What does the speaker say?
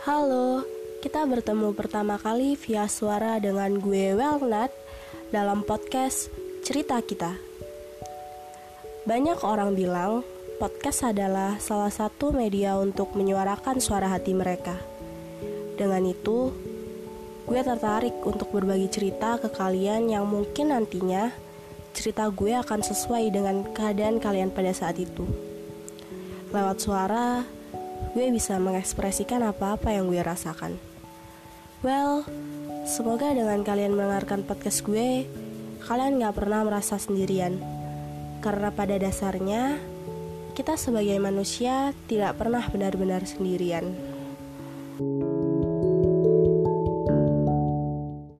Halo, kita bertemu pertama kali via suara dengan gue Welnat dalam podcast Cerita Kita. Banyak orang bilang podcast adalah salah satu media untuk menyuarakan suara hati mereka. Dengan itu, gue tertarik untuk berbagi cerita ke kalian yang mungkin nantinya cerita gue akan sesuai dengan keadaan kalian pada saat itu. Lewat suara, gue bisa mengekspresikan apa-apa yang gue rasakan. Well, semoga dengan kalian mendengarkan podcast gue, kalian gak pernah merasa sendirian. Karena pada dasarnya, kita sebagai manusia tidak pernah benar-benar sendirian. thank you